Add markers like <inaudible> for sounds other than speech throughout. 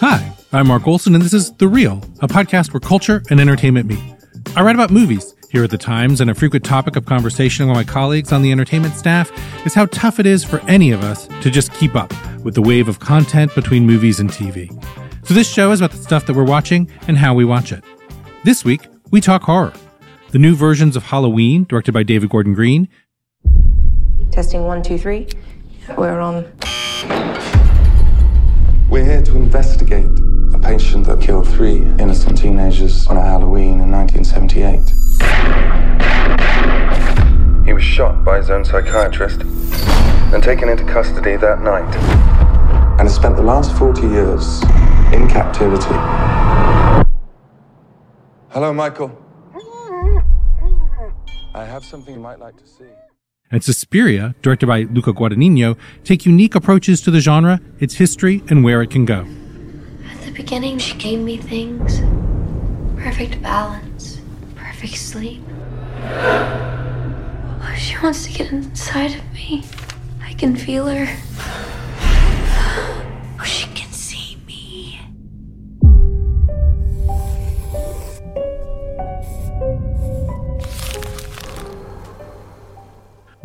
Hi, I'm Mark Olsen, and this is The Reel, a podcast where culture and entertainment meet. I write about movies here at The Times, and a frequent topic of conversation with my colleagues on the entertainment staff is how tough it is for any of us to just keep up with the wave of content between movies and TV. So this show is about the stuff that we're watching and how we watch it. This week, we talk horror. The new versions of Halloween, directed by David Gordon Green, Testing one, two, three. We're on. We're here to investigate a patient that killed three innocent teenagers on a Halloween in 1978. He was shot by his own psychiatrist and taken into custody that night. And has spent the last 40 years in captivity. Hello, Michael. I have something you might like to see. And Suspiria, directed by Luca Guadagnino, take unique approaches to the genre, its history, and where it can go. At the beginning, she gave me things perfect balance, perfect sleep. She wants to get inside of me. I can feel her.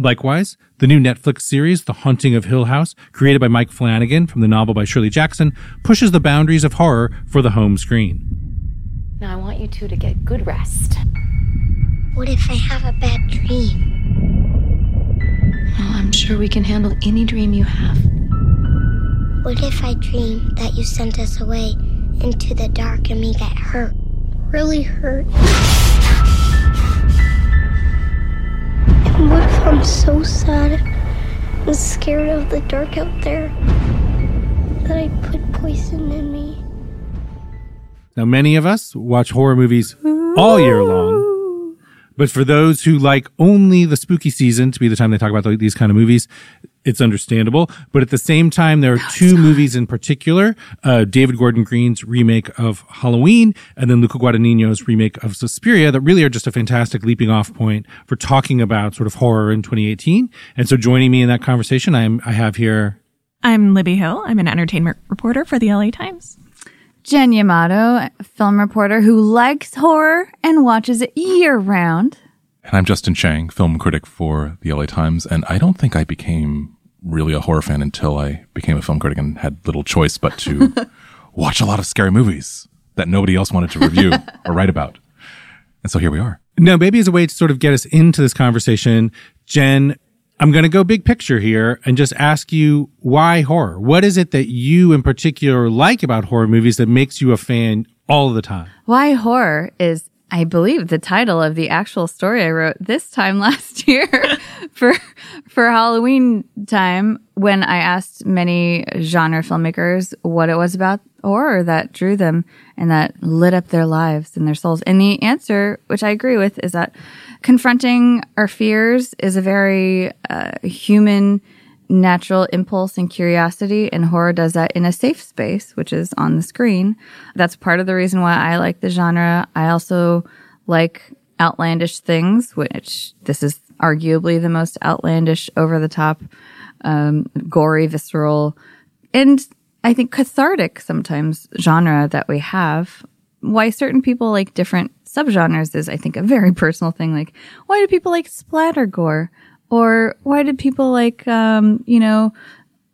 Likewise, the new Netflix series, The Haunting of Hill House, created by Mike Flanagan from the novel by Shirley Jackson, pushes the boundaries of horror for the home screen. Now I want you two to get good rest. What if I have a bad dream? Well, I'm sure we can handle any dream you have. What if I dream that you sent us away into the dark and we get hurt? Really hurt? What if I'm so sad and scared of the dark out there that I put poison in me? Now, many of us watch horror movies all year long. But for those who like only the spooky season to be the time they talk about these kind of movies, it's understandable. But at the same time, there are two movies in particular, uh, David Gordon Green's remake of Halloween and then Luca Guadagnino's remake of Suspiria that really are just a fantastic leaping off point for talking about sort of horror in 2018. And so joining me in that conversation, I'm, I have here I'm Libby Hill. I'm an entertainment reporter for the LA Times. Jen Yamato, film reporter who likes horror and watches it year round. And I'm Justin Chang, film critic for the LA Times. And I don't think I became really a horror fan until I became a film critic and had little choice but to <laughs> watch a lot of scary movies that nobody else wanted to review <laughs> or write about. And so here we are. Now, maybe as a way to sort of get us into this conversation, Jen, I'm going to go big picture here and just ask you why horror? What is it that you in particular like about horror movies that makes you a fan all the time? Why horror is, I believe, the title of the actual story I wrote this time <laughs> last year <laughs> for for Halloween time when I asked many genre filmmakers what it was about horror that drew them and that lit up their lives and their souls. And the answer, which I agree with, is that confronting our fears is a very uh, human natural impulse and curiosity and horror does that in a safe space which is on the screen. That's part of the reason why i like the genre. I also like outlandish things which this is arguably the most outlandish over the top um, gory visceral and i think cathartic sometimes genre that we have. Why certain people like different subgenres is i think a very <laughs> personal thing. Like why do people like splatter gore or why did people like, um, you know,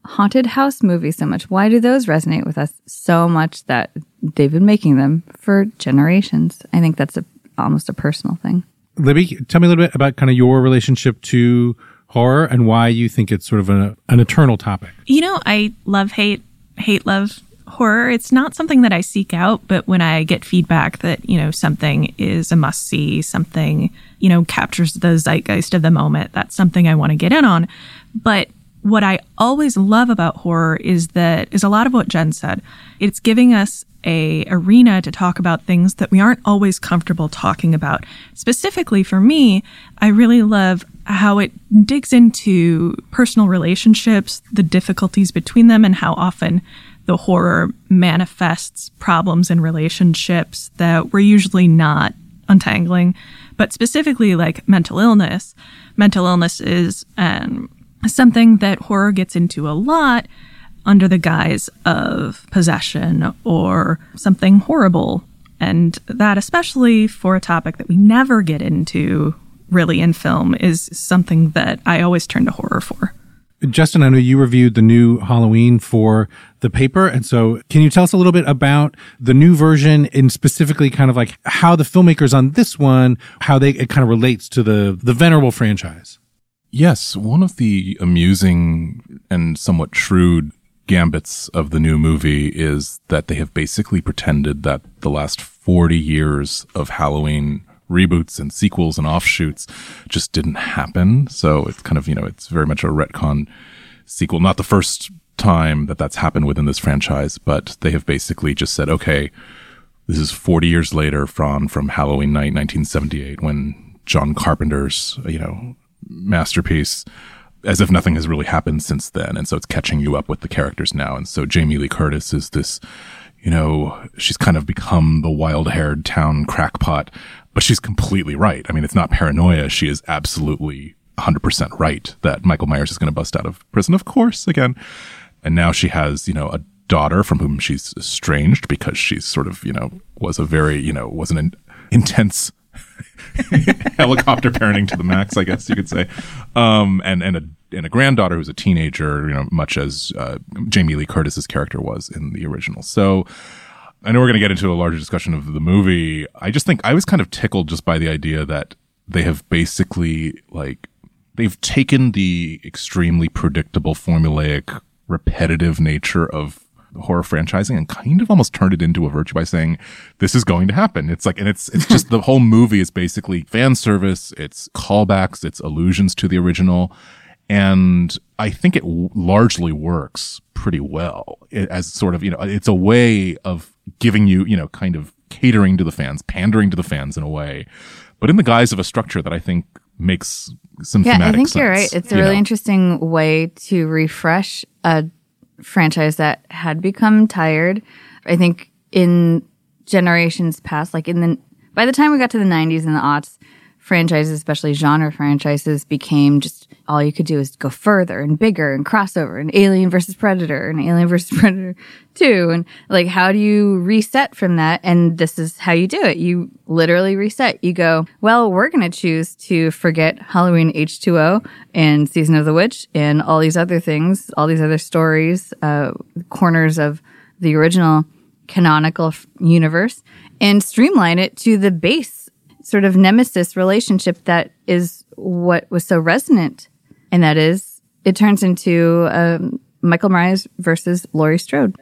haunted house movies so much? Why do those resonate with us so much that they've been making them for generations? I think that's a, almost a personal thing. Libby, tell me a little bit about kind of your relationship to horror and why you think it's sort of a, an eternal topic. You know, I love hate, hate love horror. It's not something that I seek out, but when I get feedback that, you know, something is a must see, something, you know, captures the zeitgeist of the moment, that's something I want to get in on. But what I always love about horror is that is a lot of what Jen said. It's giving us a arena to talk about things that we aren't always comfortable talking about. Specifically for me, I really love how it digs into personal relationships, the difficulties between them and how often the horror manifests problems in relationships that we're usually not untangling, but specifically like mental illness. Mental illness is um, something that horror gets into a lot under the guise of possession or something horrible. And that, especially for a topic that we never get into really in film, is something that I always turn to horror for. Justin, I know you reviewed the new Halloween for the paper. And so can you tell us a little bit about the new version and specifically kind of like how the filmmakers on this one, how they, it kind of relates to the, the venerable franchise? Yes. One of the amusing and somewhat shrewd gambits of the new movie is that they have basically pretended that the last 40 years of Halloween reboots and sequels and offshoots just didn't happen. So it's kind of, you know, it's very much a retcon sequel. Not the first time that that's happened within this franchise, but they have basically just said, okay, this is 40 years later from, from Halloween night, 1978, when John Carpenter's, you know, masterpiece, as if nothing has really happened since then. And so it's catching you up with the characters now. And so Jamie Lee Curtis is this, you know, she's kind of become the wild haired town crackpot, but she's completely right. I mean, it's not paranoia. She is absolutely 100% right that Michael Myers is going to bust out of prison, of course, again. And now she has, you know, a daughter from whom she's estranged because she's sort of, you know, was a very, you know, was an in- intense <laughs> helicopter parenting to the max, I guess you could say. Um, and, and a, and a granddaughter who's a teenager, you know, much as, uh, Jamie Lee Curtis's character was in the original. So, I know we're going to get into a larger discussion of the movie. I just think I was kind of tickled just by the idea that they have basically like they've taken the extremely predictable formulaic repetitive nature of horror franchising and kind of almost turned it into a virtue by saying this is going to happen. It's like and it's it's just <laughs> the whole movie is basically fan service, it's callbacks, it's allusions to the original and I think it w- largely works pretty well it, as sort of, you know, it's a way of giving you, you know, kind of catering to the fans, pandering to the fans in a way, but in the guise of a structure that I think makes some yeah, I think sense, you're right. It's a really know? interesting way to refresh a franchise that had become tired. I think in generations past, like in the by the time we got to the 90s and the aughts, franchises, especially genre franchises, became just all you could do is go further and bigger and crossover and Alien versus Predator and Alien versus <laughs> Predator 2. And like, how do you reset from that? And this is how you do it. You literally reset. You go, well, we're going to choose to forget Halloween H2O and Season of the Witch and all these other things, all these other stories, uh, corners of the original canonical universe and streamline it to the base sort of nemesis relationship that is what was so resonant. And that is, it turns into um, Michael Myers versus Laurie Strode.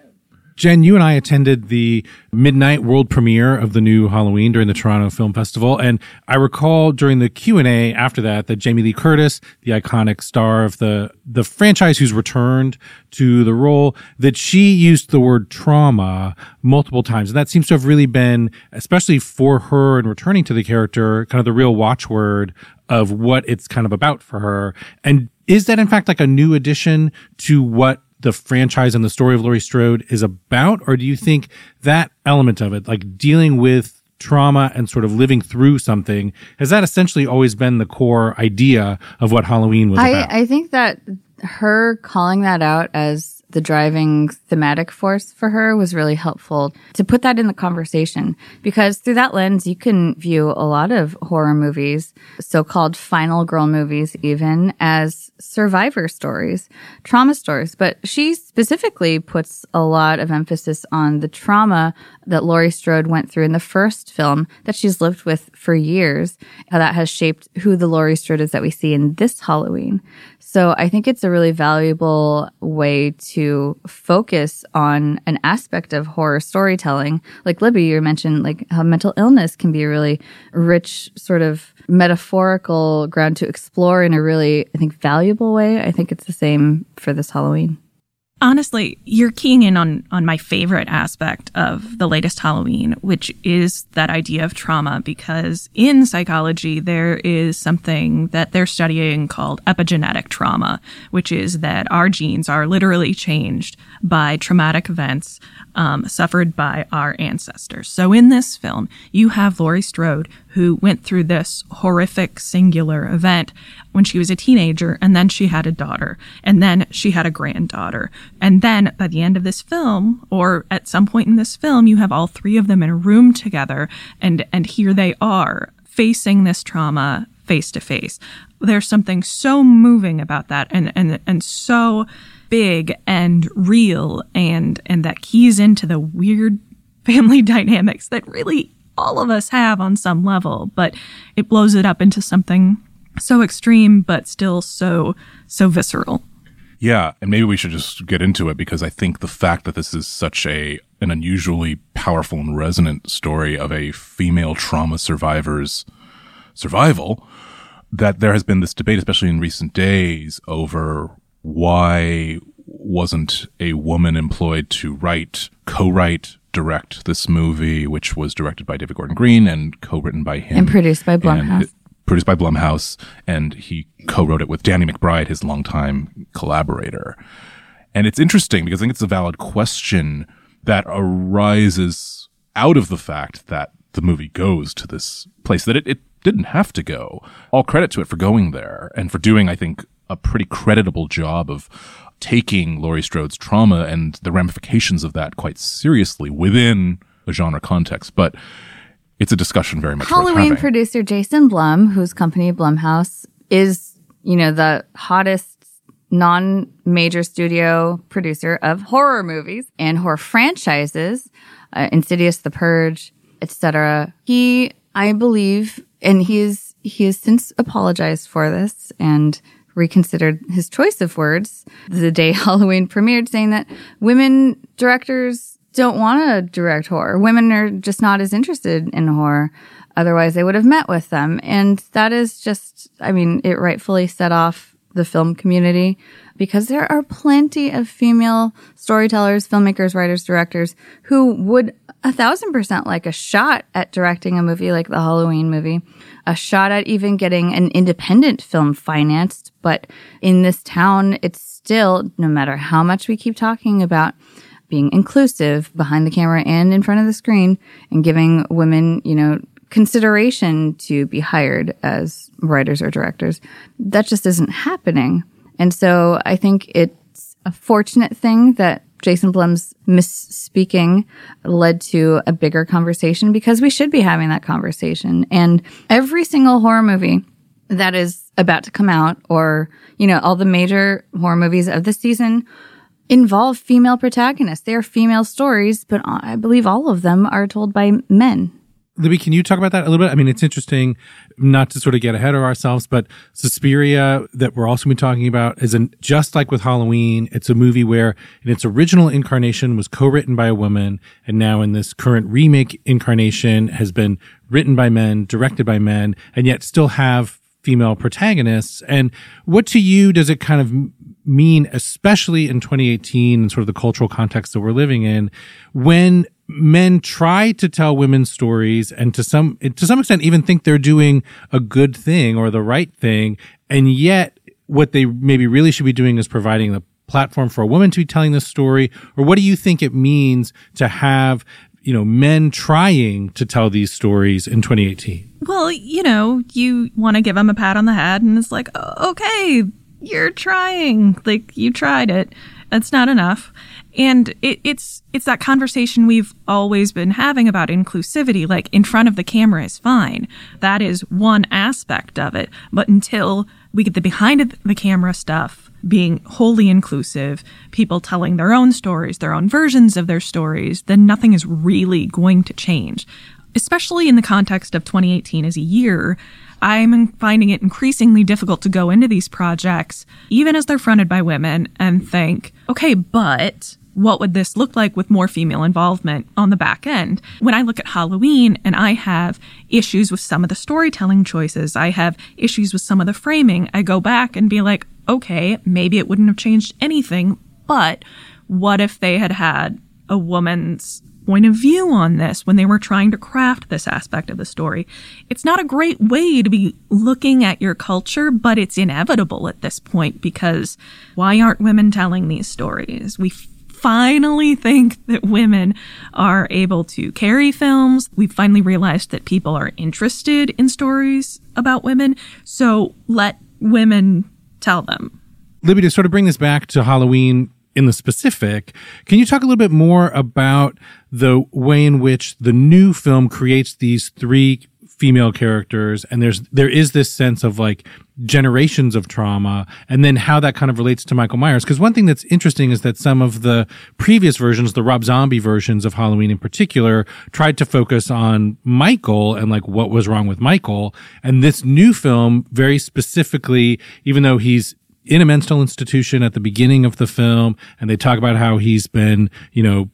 Jen, you and I attended the midnight world premiere of the new Halloween during the Toronto Film Festival, and I recall during the Q and A after that that Jamie Lee Curtis, the iconic star of the the franchise who's returned to the role, that she used the word trauma multiple times, and that seems to have really been, especially for her and returning to the character, kind of the real watchword of what it's kind of about for her. And is that in fact like a new addition to what the franchise and the story of Laurie Strode is about? Or do you think that element of it, like dealing with trauma and sort of living through something, has that essentially always been the core idea of what Halloween was I, about? I think that her calling that out as the driving thematic force for her was really helpful to put that in the conversation because through that lens, you can view a lot of horror movies, so-called final girl movies, even as survivor stories, trauma stories. But she specifically puts a lot of emphasis on the trauma that Laurie Strode went through in the first film that she's lived with for years, how that has shaped who the Laurie Strode is that we see in this Halloween. So I think it's a really valuable way to focus on an aspect of horror storytelling. Like Libby, you mentioned like how mental illness can be a really rich sort of metaphorical ground to explore in a really, I think, valuable way. I think it's the same for this Halloween. Honestly, you're keying in on on my favorite aspect of the latest Halloween, which is that idea of trauma because in psychology there is something that they're studying called epigenetic trauma, which is that our genes are literally changed by traumatic events um, suffered by our ancestors. So in this film, you have Laurie Strode who went through this horrific singular event when she was a teenager, and then she had a daughter, and then she had a granddaughter. And then by the end of this film, or at some point in this film, you have all three of them in a room together, and, and here they are facing this trauma face to face. There's something so moving about that and, and, and so big and real and, and that keys into the weird <laughs> family dynamics that really all of us have on some level, but it blows it up into something so extreme, but still so, so visceral. Yeah, and maybe we should just get into it because I think the fact that this is such a an unusually powerful and resonant story of a female trauma survivor's survival that there has been this debate especially in recent days over why wasn't a woman employed to write, co-write, direct this movie, which was directed by David Gordon Green and co-written by him And produced by Blumhouse. and produced by Blumhouse, and he co-wrote it with Danny McBride, his longtime collaborator. And it's interesting because I think it's a valid question that arises out of the fact that the movie goes to this place that it, it didn't have to go. All credit to it for going there and for doing, I think, a pretty creditable job of taking Laurie Strode's trauma and the ramifications of that quite seriously within a genre context. But it's a discussion very much Halloween producer Jason Blum, whose company Blumhouse is, you know, the hottest non-major studio producer of horror movies and horror franchises, uh, Insidious, The Purge, etc. He, I believe, and he is he has since apologized for this and reconsidered his choice of words the day <laughs> Halloween premiered, saying that women directors don't want to direct horror. Women are just not as interested in horror. Otherwise, they would have met with them. And that is just, I mean, it rightfully set off the film community because there are plenty of female storytellers, filmmakers, writers, directors who would a thousand percent like a shot at directing a movie like the Halloween movie, a shot at even getting an independent film financed. But in this town, it's still, no matter how much we keep talking about being inclusive behind the camera and in front of the screen and giving women, you know, consideration to be hired as writers or directors. That just isn't happening. And so I think it's a fortunate thing that Jason Blum's misspeaking led to a bigger conversation because we should be having that conversation. And every single horror movie that is about to come out or, you know, all the major horror movies of the season involve female protagonists. They are female stories, but I believe all of them are told by men. Libby, can you talk about that a little bit? I mean, it's interesting not to sort of get ahead of ourselves, but Suspiria that we're also been talking about is an, just like with Halloween. It's a movie where in its original incarnation was co-written by a woman. And now in this current remake incarnation has been written by men, directed by men, and yet still have female protagonists. And what to you does it kind of mean, especially in 2018 and sort of the cultural context that we're living in, when men try to tell women's stories and to some to some extent even think they're doing a good thing or the right thing and yet what they maybe really should be doing is providing the platform for a woman to be telling this story or what do you think it means to have you know men trying to tell these stories in 2018 Well, you know, you want to give them a pat on the head, and it's like, "Oh, okay, you're trying. Like you tried it. That's not enough. And it, it's it's that conversation we've always been having about inclusivity. Like in front of the camera is fine. That is one aspect of it. But until we get the behind the camera stuff being wholly inclusive, people telling their own stories, their own versions of their stories, then nothing is really going to change. Especially in the context of 2018 as a year, I'm finding it increasingly difficult to go into these projects, even as they're fronted by women, and think, okay, but what would this look like with more female involvement on the back end? When I look at Halloween and I have issues with some of the storytelling choices, I have issues with some of the framing, I go back and be like, okay, maybe it wouldn't have changed anything, but what if they had had a woman's point of view on this when they were trying to craft this aspect of the story. It's not a great way to be looking at your culture, but it's inevitable at this point because why aren't women telling these stories? We finally think that women are able to carry films. We've finally realized that people are interested in stories about women. So let women tell them. Libby, to sort of bring this back to Halloween in the specific, can you talk a little bit more about the way in which the new film creates these three female characters and there's there is this sense of like generations of trauma and then how that kind of relates to Michael Myers. Because one thing that's interesting is that some of the previous versions the Rob Zombie versions of Halloween in particular tried to focus on Michael and like what was wrong with Michael. And this new film very specifically even though he's in a mental institution at the beginning of the film and they talk about how he's been you know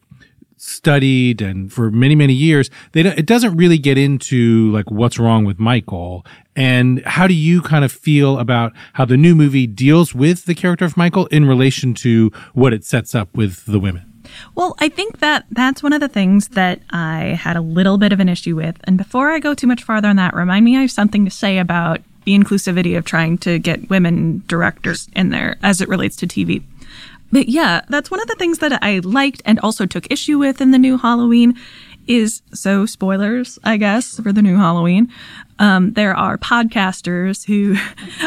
studied and for many many years they don't, it doesn't really get into like what's wrong with Michael and how do you kind of feel about how the new movie deals with the character of Michael in relation to what it sets up with the women well, I think that that's one of the things that I had a little bit of an issue with. And before I go too much farther on that, remind me I have something to say about the inclusivity of trying to get women directors in there as it relates to TV. But yeah, that's one of the things that I liked and also took issue with in the new Halloween is so spoilers, I guess, for the new Halloween. Um, there are podcasters who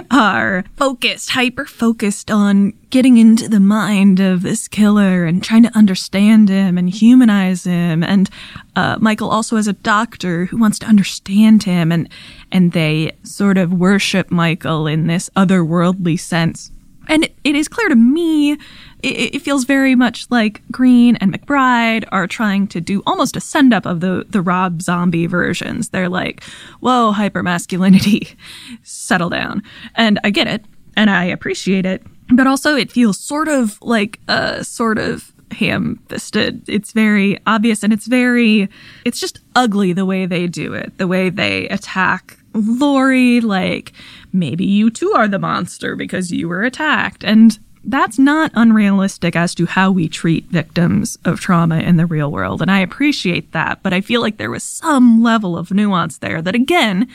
<laughs> are focused, hyper focused on getting into the mind of this killer and trying to understand him and humanize him. And uh, Michael also has a doctor who wants to understand him, and and they sort of worship Michael in this otherworldly sense. And it, it is clear to me, it, it, feels very much like Green and McBride are trying to do almost a send up of the, the Rob Zombie versions. They're like, whoa, hypermasculinity, <laughs> settle down. And I get it, and I appreciate it. But also, it feels sort of like a sort of ham fisted. It's very obvious and it's very, it's just ugly the way they do it, the way they attack Laurie. like, maybe you too are the monster because you were attacked. And that's not unrealistic as to how we treat victims of trauma in the real world. And I appreciate that. But I feel like there was some level of nuance there that, again,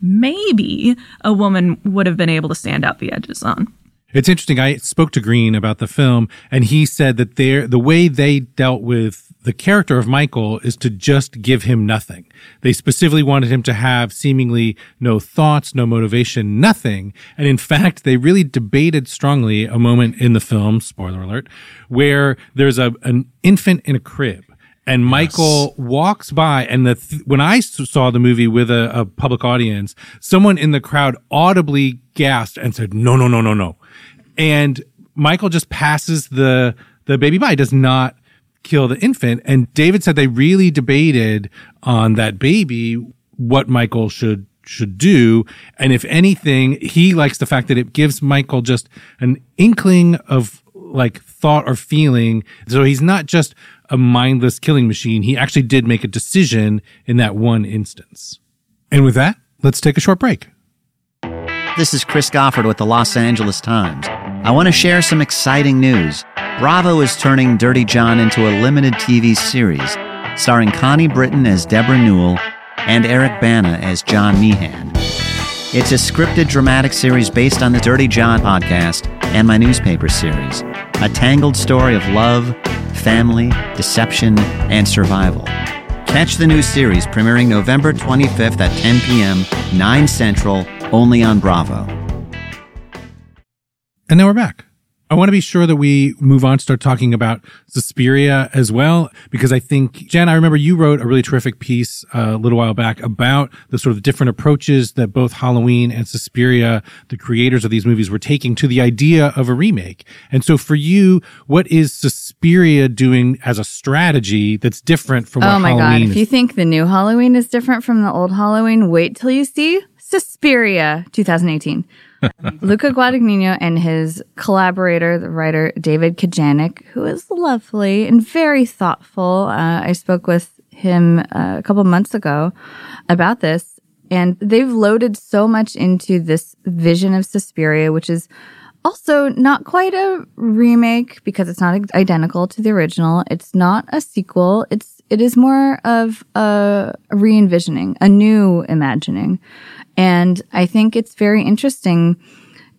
maybe a woman would have been able to stand out the edges on. It's interesting. I spoke to Green about the film, and he said that the way they dealt with the character of Michael is to just give him nothing. They specifically wanted him to have seemingly no thoughts, no motivation, nothing. And in fact, they really debated strongly a moment in the film, spoiler alert, where there's a, an infant in a crib and Michael yes. walks by and the th- when I saw the movie with a, a, public audience, someone in the crowd audibly gasped and said, no, no, no, no, no. And Michael just passes the, the baby by, does not kill the infant. And David said they really debated on that baby what Michael should should do. And if anything, he likes the fact that it gives Michael just an inkling of like thought or feeling. So he's not just a mindless killing machine. He actually did make a decision in that one instance. And with that, let's take a short break. This is Chris Goffard with the Los Angeles Times. I want to share some exciting news. Bravo is turning Dirty John into a limited TV series, starring Connie Britton as Deborah Newell and Eric Bana as John Meehan. It's a scripted dramatic series based on the Dirty John podcast and my newspaper series, a tangled story of love, family, deception, and survival. Catch the new series premiering November 25th at 10 p.m., 9 Central, only on Bravo. And now we're back. I want to be sure that we move on, to start talking about Suspiria as well, because I think, Jen, I remember you wrote a really terrific piece uh, a little while back about the sort of different approaches that both Halloween and Suspiria, the creators of these movies, were taking to the idea of a remake. And so for you, what is Suspiria doing as a strategy that's different from what Oh my Halloween God. If is- you think the new Halloween is different from the old Halloween, wait till you see Suspiria 2018. <laughs> Luca Guadagnino and his collaborator, the writer David Kajganich, who is lovely and very thoughtful. Uh, I spoke with him uh, a couple months ago about this, and they've loaded so much into this vision of Suspiria, which is also not quite a remake because it's not identical to the original. It's not a sequel. It's it is more of a re-envisioning, a new imagining. And I think it's very interesting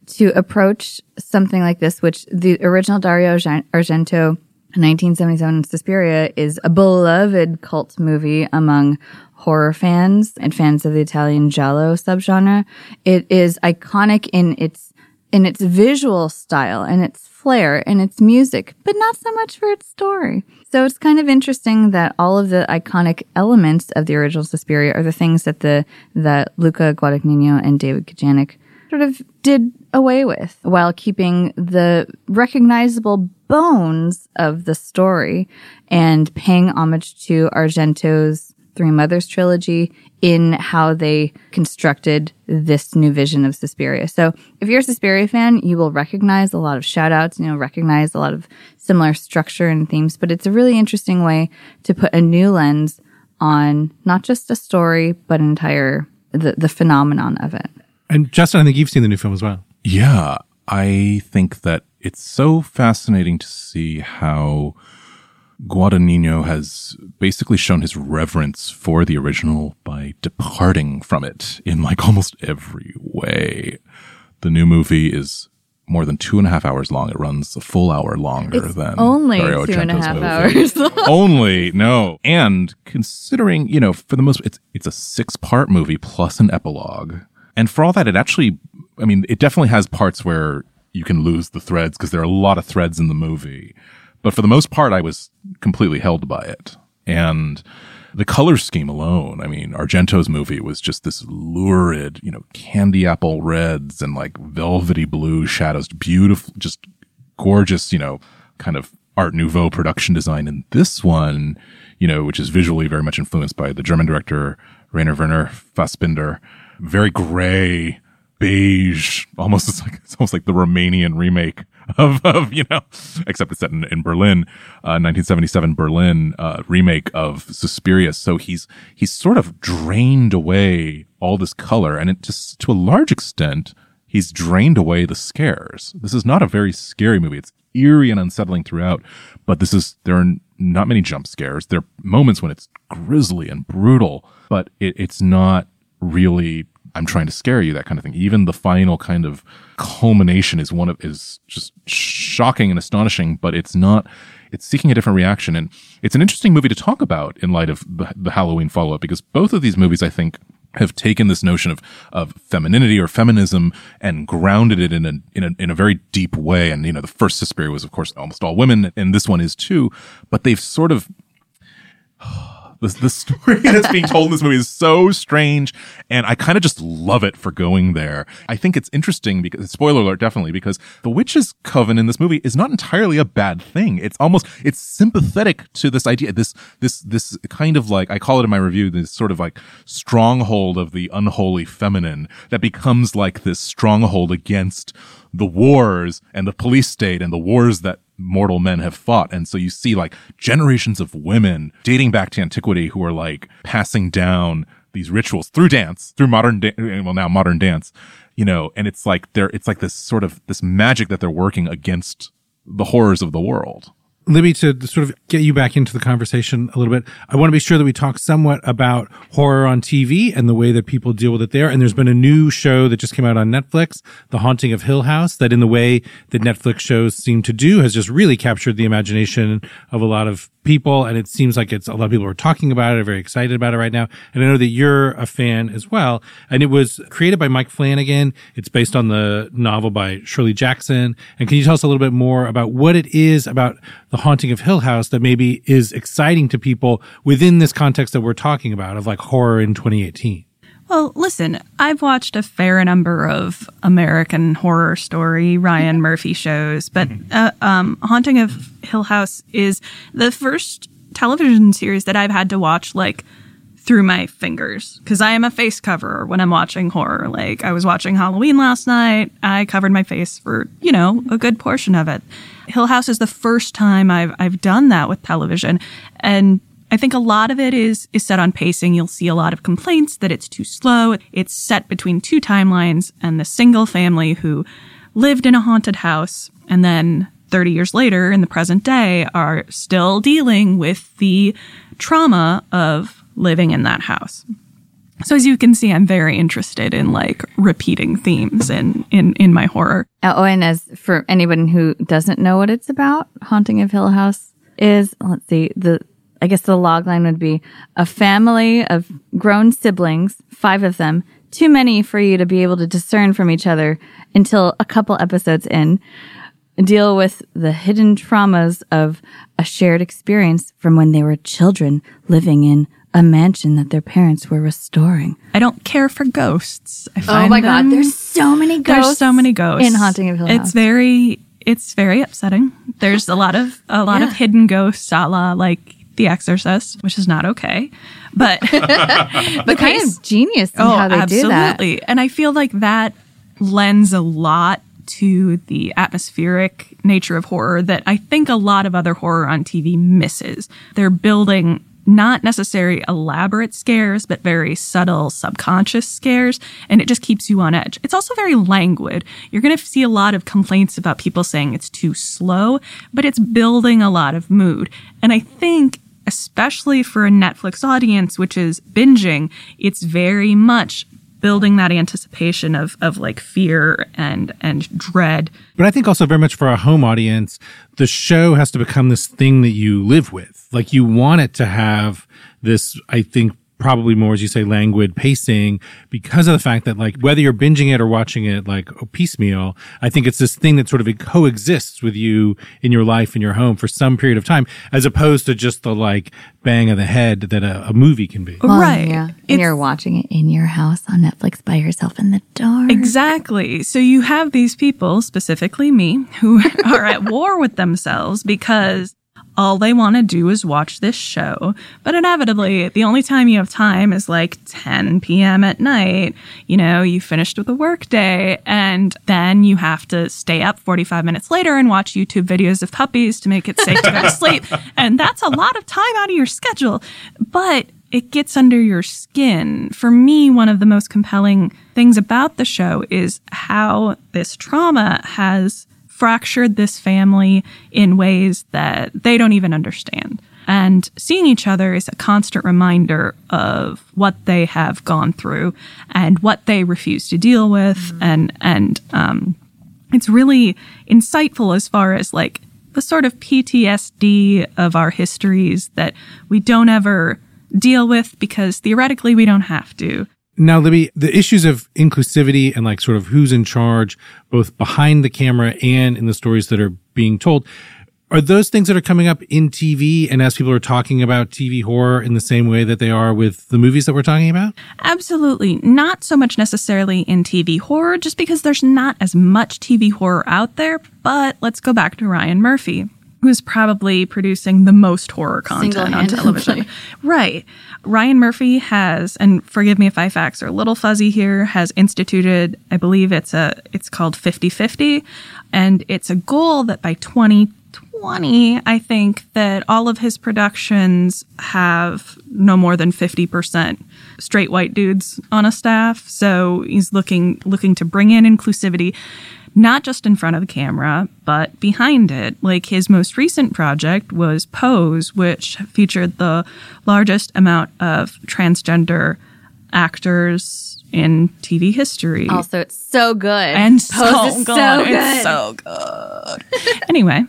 to approach something like this, which the original Dario Argento 1977 Suspiria is a beloved cult movie among horror fans and fans of the Italian giallo subgenre. It is iconic in its in its visual style and its flair and its music, but not so much for its story. So it's kind of interesting that all of the iconic elements of the original Suspiria are the things that the that Luca Guadagnino and David Kajganich sort of did away with while keeping the recognizable bones of the story and paying homage to Argento's Three Mothers trilogy in how they constructed this new vision of Suspiria. So if you're a Suspiria fan, you will recognize a lot of shout outs, you know, recognize a lot of similar structure and themes, but it's a really interesting way to put a new lens on not just a story, but entire the, the phenomenon of it. And Justin, I think you've seen the new film as well. Yeah, I think that it's so fascinating to see how Guadagnino has basically shown his reverence for the original by departing from it in like almost every way. The new movie is more than two and a half hours long. It runs a full hour longer It's than only Dario two and a half movie. hours <laughs> only no. And considering you know for the most, it's it's a six part movie plus an epilogue. And for all that, it actually, I mean, it definitely has parts where you can lose the threads because there are a lot of threads in the movie. But for the most part, I was completely held by it. And the color scheme alone, I mean, Argento's movie was just this lurid, you know, candy apple reds and like velvety blue shadows, beautiful, just gorgeous, you know, kind of Art Nouveau production design. And this one, you know, which is visually very much influenced by the German director Rainer Werner Fassbinder, very gray, beige, almost it's like it's almost like the Romanian remake <laughs> of, of you know, except it's set in, in Berlin, uh, 1977 Berlin uh, remake of Suspiria. So he's he's sort of drained away all this color, and it just to a large extent he's drained away the scares. This is not a very scary movie. It's eerie and unsettling throughout, but this is there are not many jump scares. There are moments when it's grisly and brutal, but it, it's not really I'm trying to scare you, that kind of thing. Even the final kind of culmination is one of is just shocking and astonishing, but it's not it's seeking a different reaction. And it's an interesting movie to talk about in light of the, the Halloween follow up because both of these movies, I think, have taken this notion of of femininity or feminism and grounded it in a in a in a very deep way. And you know, the first Suspiria was, of course, almost all women, and this one is too. But they've sort of the, the story <laughs> that's being told in this movie is so strange and i kind of just love it for going there. I think it's interesting because spoiler alert definitely because the witch's coven in this movie is not entirely a bad thing. It's almost it's sympathetic to this idea this this this kind of like i call it in my review this sort of like stronghold of the unholy feminine that becomes like this stronghold against the wars and the police state and the wars that mortal men have fought. And so you see like generations of women dating back to antiquity who are like passing down these rituals through dance, through modern, da- well, now modern dance, you know, and it's like they're, it's like this sort of this magic that they're working against the horrors of the world. Libby, to sort of get you back into the conversation a little bit, I want to be sure that we talk somewhat about horror on TV and the way that people deal with it there. And there's been a new show that just came out on Netflix, The Haunting of Hill House, that in the way that Netflix shows seem to do has just really captured the imagination of a lot of people. And it seems like it's a lot of people are talking about it, are very excited about it right now. And I know that you're a fan as well. And it was created by Mike Flanagan. It's based on the novel by Shirley Jackson. And can you tell us a little bit more about what it is about the haunting of Hill House that maybe is exciting to people within this context that we're talking about of like horror in 2018? Well, listen, I've watched a fair number of American Horror Story, Ryan Murphy shows, but uh, um, Haunting of Hill House is the first television series that I've had to watch like through my fingers because I am a face coverer when I'm watching horror. Like I was watching Halloween last night, I covered my face for you know a good portion of it. Hill House is the first time I've I've done that with television, and I think a lot of it is is set on pacing. You'll see a lot of complaints that it's too slow. It's set between two timelines and the single family who lived in a haunted house and then 30 years later in the present day are still dealing with the trauma of living in that house. So as you can see, I'm very interested in like repeating themes in in in my horror. Uh, oh, and as for anyone who doesn't know what it's about, Haunting of Hill House is, let's see, the, I guess the log line would be a family of grown siblings, five of them, too many for you to be able to discern from each other until a couple episodes in. Deal with the hidden traumas of a shared experience from when they were children living in a mansion that their parents were restoring. I don't care for ghosts. I Oh find my God, there's so many ghosts. There's ghosts so many ghosts in Haunting of Hill House. It's very, it's very upsetting. There's a lot of a lot of hidden ghosts, a la like The Exorcist, which is not okay. But <laughs> <laughs> the kind of genius in oh, how they do that. absolutely. And I feel like that lends a lot to the atmospheric nature of horror that I think a lot of other horror on TV misses. They're building not necessary elaborate scares, but very subtle subconscious scares, and it just keeps you on edge. It's also very languid. You're going to see a lot of complaints about people saying it's too slow, but it's building a lot of mood. And I think especially for a Netflix audience, which is binging, it's very much building that anticipation of, of like fear and, and dread. But I think also very much for a home audience, the show has to become this thing that you live with. Like you want it to have this, I think, probably more, as you say, languid pacing because of the fact that like whether you're binging it or watching it like oh, piecemeal, I think it's this thing that sort of coexists with you in your life in your home for some period of time, as opposed to just the like bang of the head that a, a movie can be. Well, Right. Yeah. And you're watching it in your house on Netflix by yourself in the dark. Exactly. So you have these people, specifically me, who <laughs> are at war with themselves because all they want to do is watch this show. But inevitably, the only time you have time is like 10 p.m. at night. You know, you finished with a work day and then you have to stay up 45 minutes later and watch YouTube videos of puppies to make it safe to go to <laughs> sleep. And that's a lot of time out of your schedule. But it gets under your skin. For me, one of the most compelling things about the show is how this trauma has fractured this family in ways that they don't even understand. And seeing each other is a constant reminder of what they have gone through and what they refuse to deal with. And, and, um, it's really insightful as far as like the sort of PTSD of our histories that we don't ever deal with because theoretically we don't have to. Now, Libby, the issues of inclusivity and like sort of who's in charge, both behind the camera and in the stories that are being told, are those things that are coming up in TV and as people are talking about TV horror in the same way that they are with the movies that we're talking about? Absolutely. Not so much necessarily in TV horror, just because there's not as much TV horror out there. But let's go back to Ryan Murphy, who's probably producing the most horror content on television. Right. Ryan Murphy has, and forgive me if I facts are a little fuzzy here, has instituted, I believe it's a, it's called 50-50. And it's a goal that by 2020, I think that all of his productions have no more than 50% straight white dudes on a staff. So he's looking, looking to bring in inclusivity not just in front of the camera, but behind it. Like his most recent project was Pose, which featured the largest amount of transgender actors in TV history. Also, it's so good. and Pose so is good. so good. It's so good. anyway,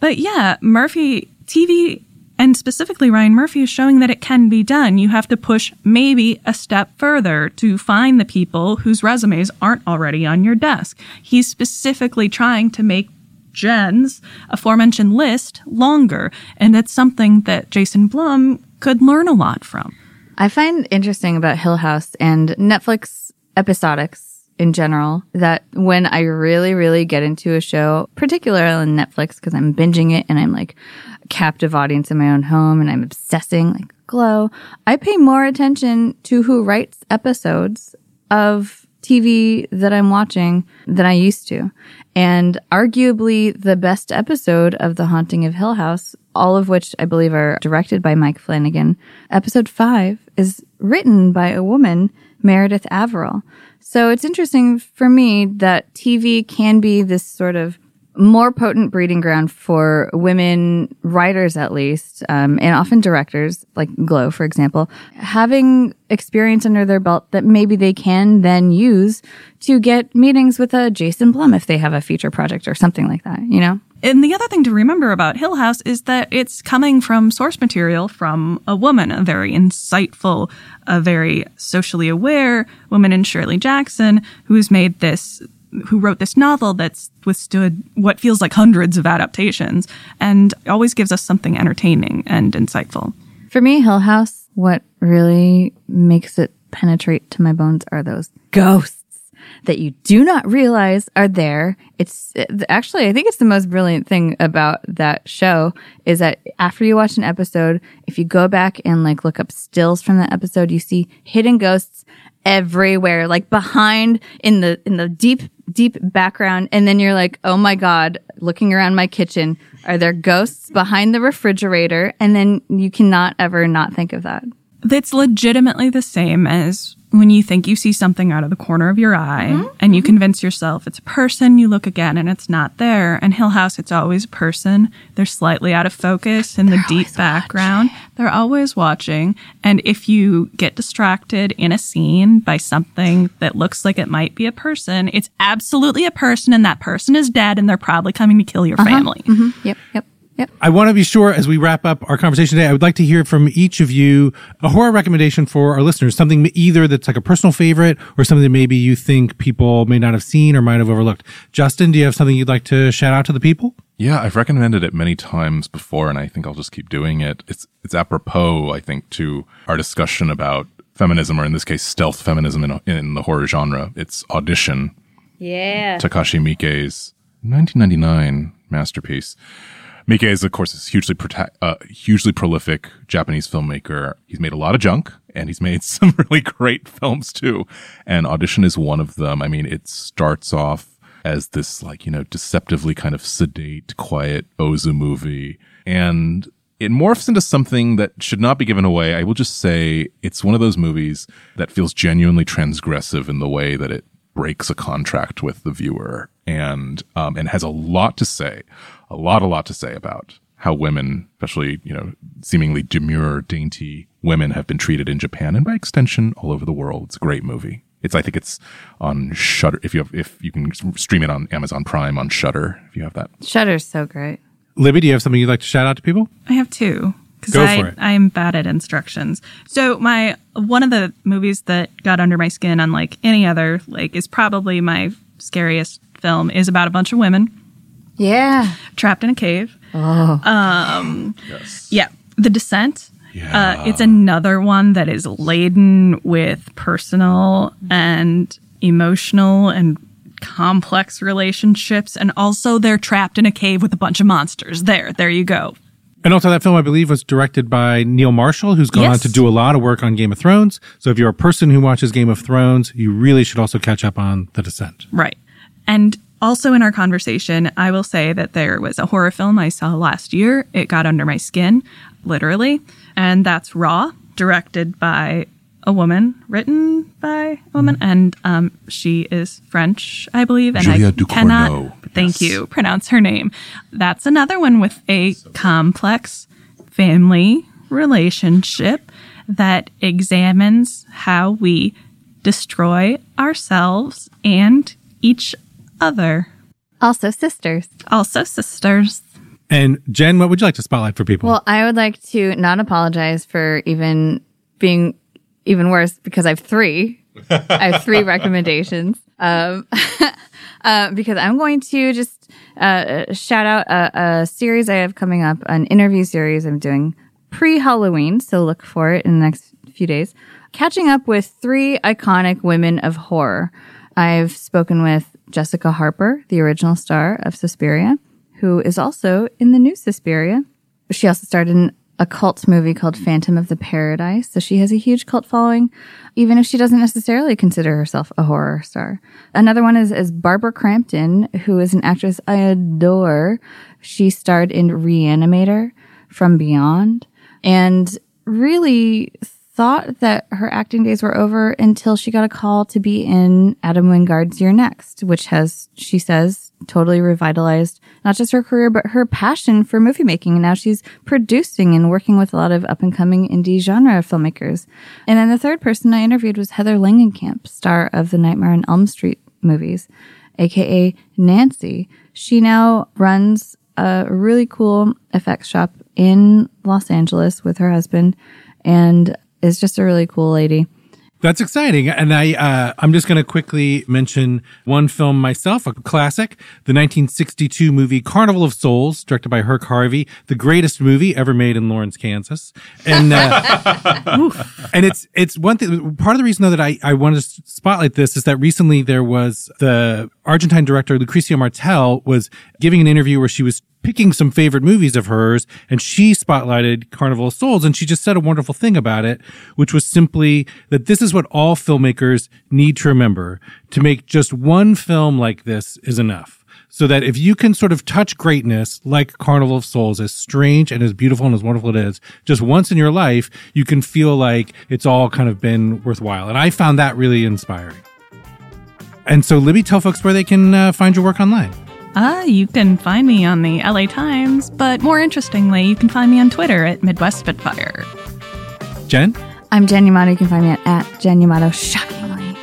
but yeah, Murphy TV and specifically Ryan Murphy is showing that it can be done. You have to push maybe a step further to find the people whose resumes aren't already on your desk. He's specifically trying to make Jen's aforementioned list longer, and that's something that Jason Blum could learn a lot from. I find interesting about Hill House and Netflix episodics in general that when I really, really get into a show, particularly on Netflix, because I'm binging it and I'm like a captive audience in my own home and I'm obsessing like Glow, I pay more attention to who writes episodes of TV that I'm watching than I used to. And arguably the best episode of The Haunting of Hill House, all of which I believe are directed by Mike Flanagan, episode five is written by a woman, Meredith Averill. So it's interesting for me that TV can be this sort of more potent breeding ground for women writers, at least, um, and often directors, like Glow, for example, having experience under their belt that maybe they can then use to get meetings with a Jason Blum if they have a feature project or something like that, you know? And the other thing to remember about Hill House is that it's coming from source material from a woman, a very insightful, a very socially aware woman in Shirley Jackson, who's made this who wrote this novel that's withstood what feels like hundreds of adaptations and always gives us something entertaining and insightful. For me, Hill House, what really makes it penetrate to my bones are those ghosts that you do not realize are there. It's uh, actually, I think it's the most brilliant thing about that show is that after you watch an episode, if you go back and like look up stills from that episode, you see hidden ghosts everywhere, like behind in the, in the deep, deep background. And then you're like, oh my God, looking around my kitchen, are there ghosts behind the refrigerator? And then you cannot ever not think of that. That's legitimately the same as when you think you see something out of the corner of your eye mm-hmm. and you convince yourself it's a person, you look again and it's not there. And Hill House, it's always a person. They're slightly out of focus in They're the deep background. Watching. They're always watching. And if you get distracted in a scene by something that looks like it might be a person, it's absolutely a person and that person is dead and they're probably coming to kill your uh-huh. family. Mm-hmm. Yep, yep. Yep. I want to be sure as we wrap up our conversation today, I would like to hear from each of you a horror recommendation for our listeners, something either that's like a personal favorite or something that maybe you think people may not have seen or might have overlooked. Justin, do you have something you'd like to shout out to the people? Yeah, I've recommended it many times before and I think I'll just keep doing it. It's it's apropos, I think, to our discussion about feminism or in this case stealth feminism in, in the horror genre. It's Audition. Yeah. Takashi Miike's 1999 masterpiece Miike is, of course, a hugely, uh, hugely prolific Japanese filmmaker. He's made a lot of junk and he's <laughs> made some really great films too. And Audition is one of them. I mean, it starts off as this like, you know, deceptively kind of sedate, quiet Ozu movie. And it morphs into something that should not be given away. I will just say it's one of those movies that feels genuinely transgressive in the way that it breaks a contract with the viewer and um, and has a lot to say a lot, a lot to say about how women, especially, you know, seemingly demure, dainty women have been treated in Japan and by extension all over the world. It's a great movie. It's, I think it's on Shudder. If you have, if you can stream it on Amazon Prime on Shudder, if you have that. Shudder's so great. Libby, do you have something you'd like to shout out to people? I have two. Go I, for it. I'm bad at instructions. So my one of the movies that got under my skin, unlike any other, like is probably my scariest film, is about a bunch of women yeah. Trapped in a cave. Oh. Um, yes. Yeah. The Descent. Yeah. Uh, it's another one that is laden with personal and emotional and complex relationships. And also, they're trapped in a cave with a bunch of monsters. There, there you go. And also, that film, I believe, was directed by Neil Marshall, who's gone Yes. on to do a lot of work on Game of Thrones. So if you're a person who watches Game of Thrones, you really should also catch up on The Descent. Right. And also in our conversation, I will say that there was a horror film I saw last year. It got under my skin, literally. And that's Raw, directed by a woman, written by a woman, and um, she is French, I believe. And Julia I Ducournau. cannot, thank Yes. you, pronounce her name. That's another one with a complex family relationship that examines how we destroy ourselves and each other. Also, sisters. Also, sisters. And Jen, what would you like to spotlight for people? Well, I would like to not apologize for even being even worse because I have three. <laughs> I have three recommendations. Um, <laughs> uh, because I'm going to just uh, shout out a, a series I have coming up, an interview series I'm doing pre Halloween. So look for it in the next few days. Catching up with three iconic women of horror. I've spoken with Jessica Harper, the original star of Suspiria, who is also in the new Suspiria. She also starred in a cult movie called Phantom of the Paradise. So she has a huge cult following, even if she doesn't necessarily consider herself a horror star. Another one is, is Barbara Crampton, who is an actress I adore. She starred in Reanimator from Beyond and really thought that her acting days were over until she got a call to be in Adam Wingard's You're Next, which has, she says, totally revitalized not just her career, but her passion for movie making. And now she's producing and working with a lot of up and coming indie genre filmmakers. And then the third person I interviewed was Heather Langenkamp, star of the Nightmare on Elm Street movies, aka Nancy. She now runs a really cool effects shop in Los Angeles with her husband and is just a really cool lady. That's exciting. And I, uh, I'm just going to quickly mention one film myself, a classic, the 1962 movie Carnival of Souls, directed by Herk Harvey, the greatest movie ever made in Lawrence, Kansas. And, uh, <laughs> and it's, it's one thing, part of the reason though that I, I wanted to spotlight this is that recently there was the Argentine director Lucrecia Martel was giving an interview where she was picking some favorite movies of hers and she spotlighted Carnival of Souls and she just said a wonderful thing about it, which was simply that this is what all filmmakers need to remember. To make just one film like this is enough. So that if you can sort of touch greatness like Carnival of Souls, as strange and as beautiful and as wonderful it is, just once in your life, you can feel like it's all kind of been worthwhile. And I found that really inspiring. And so, Libby, tell folks where they can uh, find your work online. Uh, you can find me on the LA Times, but more interestingly, you can find me on Twitter at Midwest Spitfire. Jen? I'm Jen Yamato. You can find me at, at Jen Yamato, shockingly.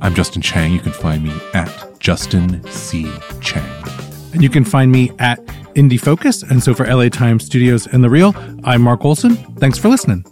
I'm Justin Chang. You can find me at Justin C. Chang. And you can find me at Indie Focus. And so for LA Times Studios and The Reel, I'm Mark Olsen. Thanks for listening.